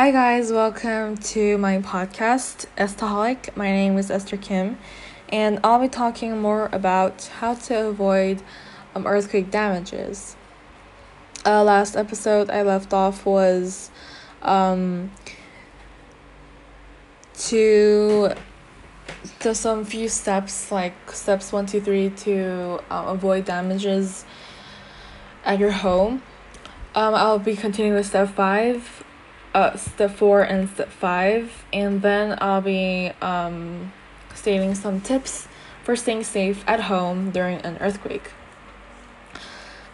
Hi, guys, welcome to my podcast, Estaholic. My name is Esther Kim, and I'll be talking more about how to avoid um, earthquake damages. Uh, last episode I left off was um, to to some few steps like steps one two three to uh, avoid damages at your home um, i'll be continuing with step five uh, step four and step five and then i'll be um, stating some tips for staying safe at home during an earthquake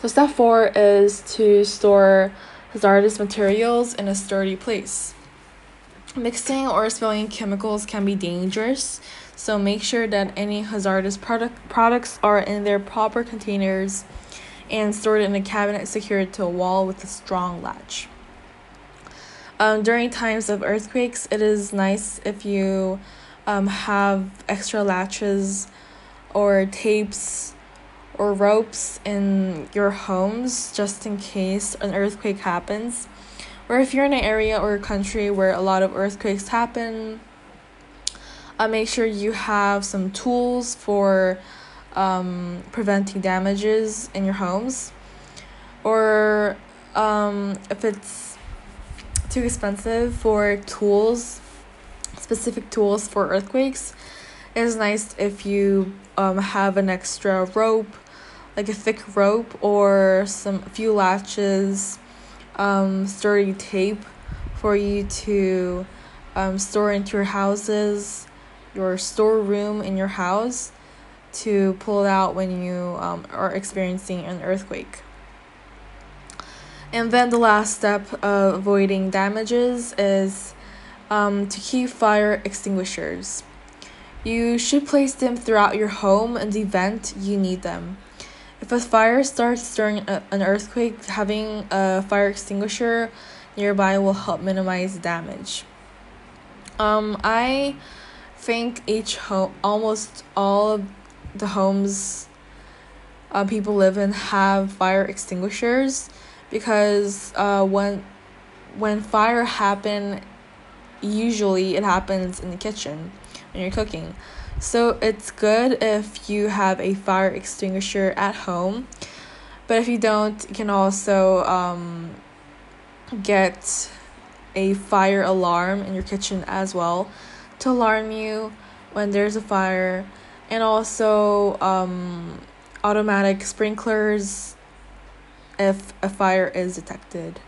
so step four is to store hazardous materials in a sturdy place Mixing or spilling chemicals can be dangerous, so make sure that any hazardous product products are in their proper containers and stored in a cabinet secured to a wall with a strong latch. Um, during times of earthquakes, it is nice if you um, have extra latches or tapes or ropes in your homes just in case an earthquake happens or if you're in an area or a country where a lot of earthquakes happen, uh, make sure you have some tools for um, preventing damages in your homes. Or um, if it's too expensive for tools, specific tools for earthquakes, it is nice if you um, have an extra rope, like a thick rope, or some few latches um, sturdy tape for you to um, store into your houses, your storeroom in your house to pull it out when you um, are experiencing an earthquake. And then the last step of avoiding damages is um, to keep fire extinguishers. You should place them throughout your home in the event you need them. If a fire starts during a, an earthquake, having a fire extinguisher nearby will help minimize damage. Um, I think each home, almost all of the homes uh, people live in have fire extinguishers because uh, when when fire happen, usually it happens in the kitchen when you're cooking. So it's good if you have a fire extinguisher at home, but if you don't, you can also um, get a fire alarm in your kitchen as well to alarm you when there's a fire, and also um, automatic sprinklers if a fire is detected.